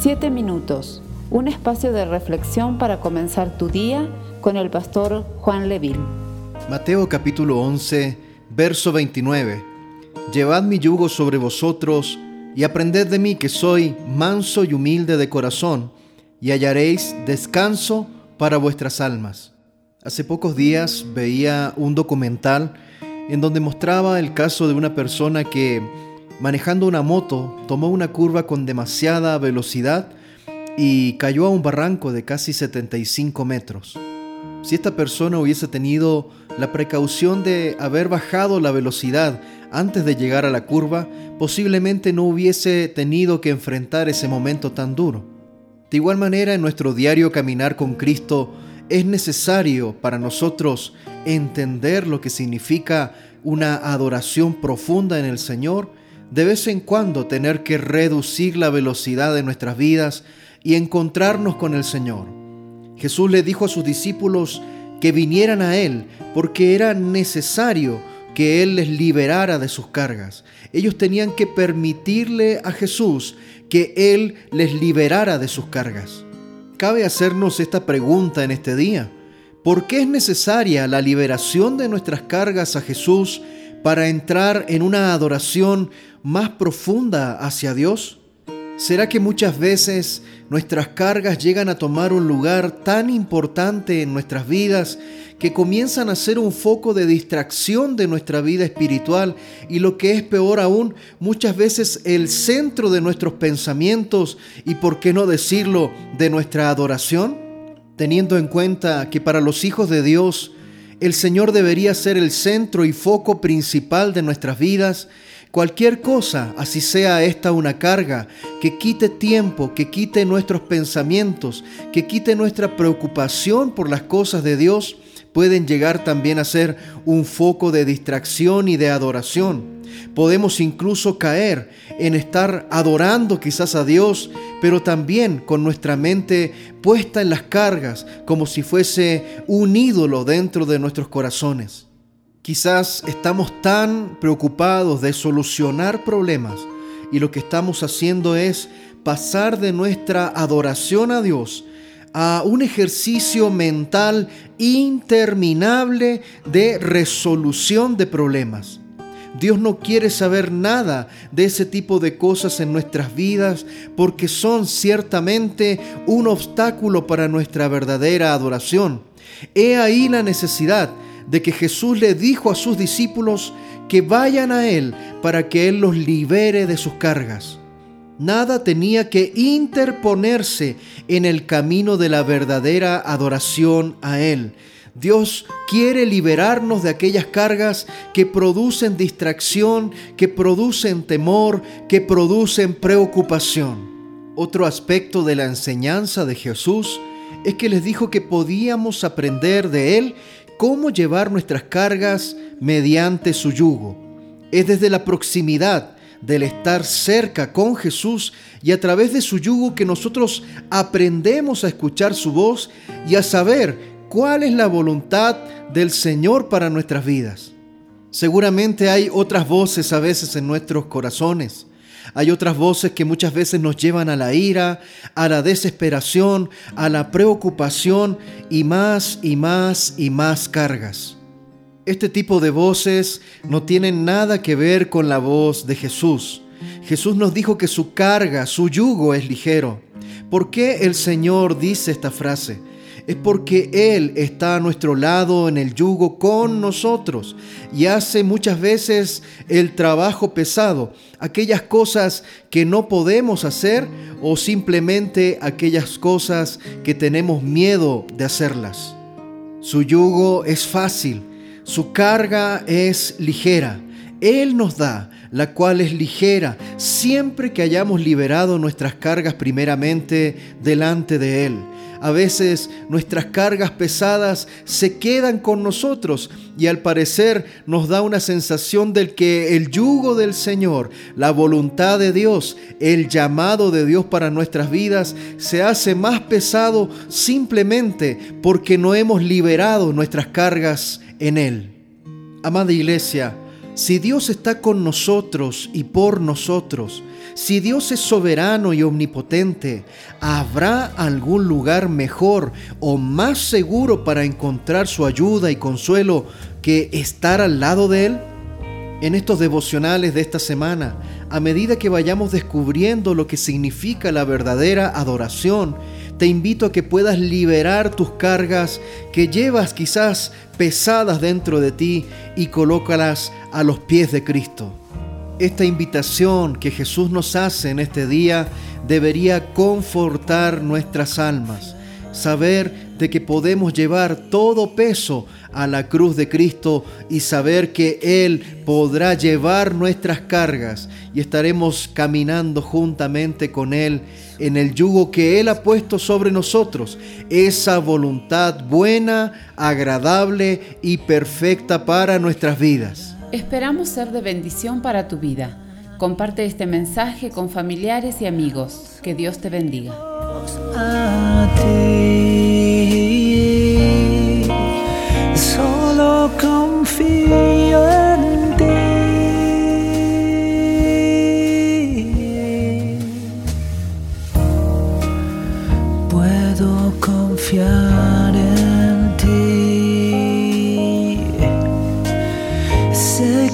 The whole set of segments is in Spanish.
Siete minutos, un espacio de reflexión para comenzar tu día con el pastor Juan Leville. Mateo capítulo 11, verso 29. Llevad mi yugo sobre vosotros y aprended de mí que soy manso y humilde de corazón, y hallaréis descanso para vuestras almas. Hace pocos días veía un documental en donde mostraba el caso de una persona que manejando una moto, tomó una curva con demasiada velocidad y cayó a un barranco de casi 75 metros. Si esta persona hubiese tenido la precaución de haber bajado la velocidad antes de llegar a la curva, posiblemente no hubiese tenido que enfrentar ese momento tan duro. De igual manera, en nuestro diario caminar con Cristo, es necesario para nosotros entender lo que significa una adoración profunda en el Señor de vez en cuando tener que reducir la velocidad de nuestras vidas y encontrarnos con el Señor. Jesús le dijo a sus discípulos que vinieran a Él porque era necesario que Él les liberara de sus cargas. Ellos tenían que permitirle a Jesús que Él les liberara de sus cargas. Cabe hacernos esta pregunta en este día. ¿Por qué es necesaria la liberación de nuestras cargas a Jesús para entrar en una adoración más profunda hacia Dios? ¿Será que muchas veces nuestras cargas llegan a tomar un lugar tan importante en nuestras vidas que comienzan a ser un foco de distracción de nuestra vida espiritual y lo que es peor aún, muchas veces el centro de nuestros pensamientos y, por qué no decirlo, de nuestra adoración? Teniendo en cuenta que para los hijos de Dios, el Señor debería ser el centro y foco principal de nuestras vidas. Cualquier cosa, así sea esta una carga, que quite tiempo, que quite nuestros pensamientos, que quite nuestra preocupación por las cosas de Dios, pueden llegar también a ser un foco de distracción y de adoración. Podemos incluso caer en estar adorando quizás a Dios, pero también con nuestra mente puesta en las cargas, como si fuese un ídolo dentro de nuestros corazones. Quizás estamos tan preocupados de solucionar problemas y lo que estamos haciendo es pasar de nuestra adoración a Dios a un ejercicio mental interminable de resolución de problemas. Dios no quiere saber nada de ese tipo de cosas en nuestras vidas porque son ciertamente un obstáculo para nuestra verdadera adoración. He ahí la necesidad de que Jesús le dijo a sus discípulos que vayan a Él para que Él los libere de sus cargas. Nada tenía que interponerse en el camino de la verdadera adoración a Él. Dios quiere liberarnos de aquellas cargas que producen distracción, que producen temor, que producen preocupación. Otro aspecto de la enseñanza de Jesús es que les dijo que podíamos aprender de Él cómo llevar nuestras cargas mediante su yugo. Es desde la proximidad del estar cerca con Jesús y a través de su yugo que nosotros aprendemos a escuchar su voz y a saber cuál es la voluntad del Señor para nuestras vidas. Seguramente hay otras voces a veces en nuestros corazones. Hay otras voces que muchas veces nos llevan a la ira, a la desesperación, a la preocupación y más y más y más cargas. Este tipo de voces no tienen nada que ver con la voz de Jesús. Jesús nos dijo que su carga, su yugo es ligero. ¿Por qué el Señor dice esta frase? Es porque Él está a nuestro lado en el yugo con nosotros y hace muchas veces el trabajo pesado, aquellas cosas que no podemos hacer o simplemente aquellas cosas que tenemos miedo de hacerlas. Su yugo es fácil, su carga es ligera. Él nos da, la cual es ligera, siempre que hayamos liberado nuestras cargas primeramente delante de Él. A veces nuestras cargas pesadas se quedan con nosotros y al parecer nos da una sensación del que el yugo del Señor, la voluntad de Dios, el llamado de Dios para nuestras vidas se hace más pesado simplemente porque no hemos liberado nuestras cargas en Él. Amada iglesia, Si Dios está con nosotros y por nosotros, si Dios es soberano y omnipotente, ¿habrá algún lugar mejor o más seguro para encontrar su ayuda y consuelo que estar al lado de Él? En estos devocionales de esta semana, a medida que vayamos descubriendo lo que significa la verdadera adoración, te invito a que puedas liberar tus cargas que llevas quizás pesadas dentro de ti y colócalas a los pies de Cristo. Esta invitación que Jesús nos hace en este día debería confortar nuestras almas, saber de que podemos llevar todo peso a la cruz de Cristo y saber que Él podrá llevar nuestras cargas y estaremos caminando juntamente con Él en el yugo que Él ha puesto sobre nosotros, esa voluntad buena, agradable y perfecta para nuestras vidas. Esperamos ser de bendición para tu vida. Comparte este mensaje con familiares y amigos. Que Dios te bendiga.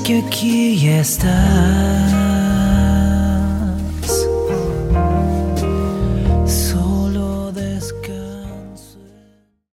Que aquí estás.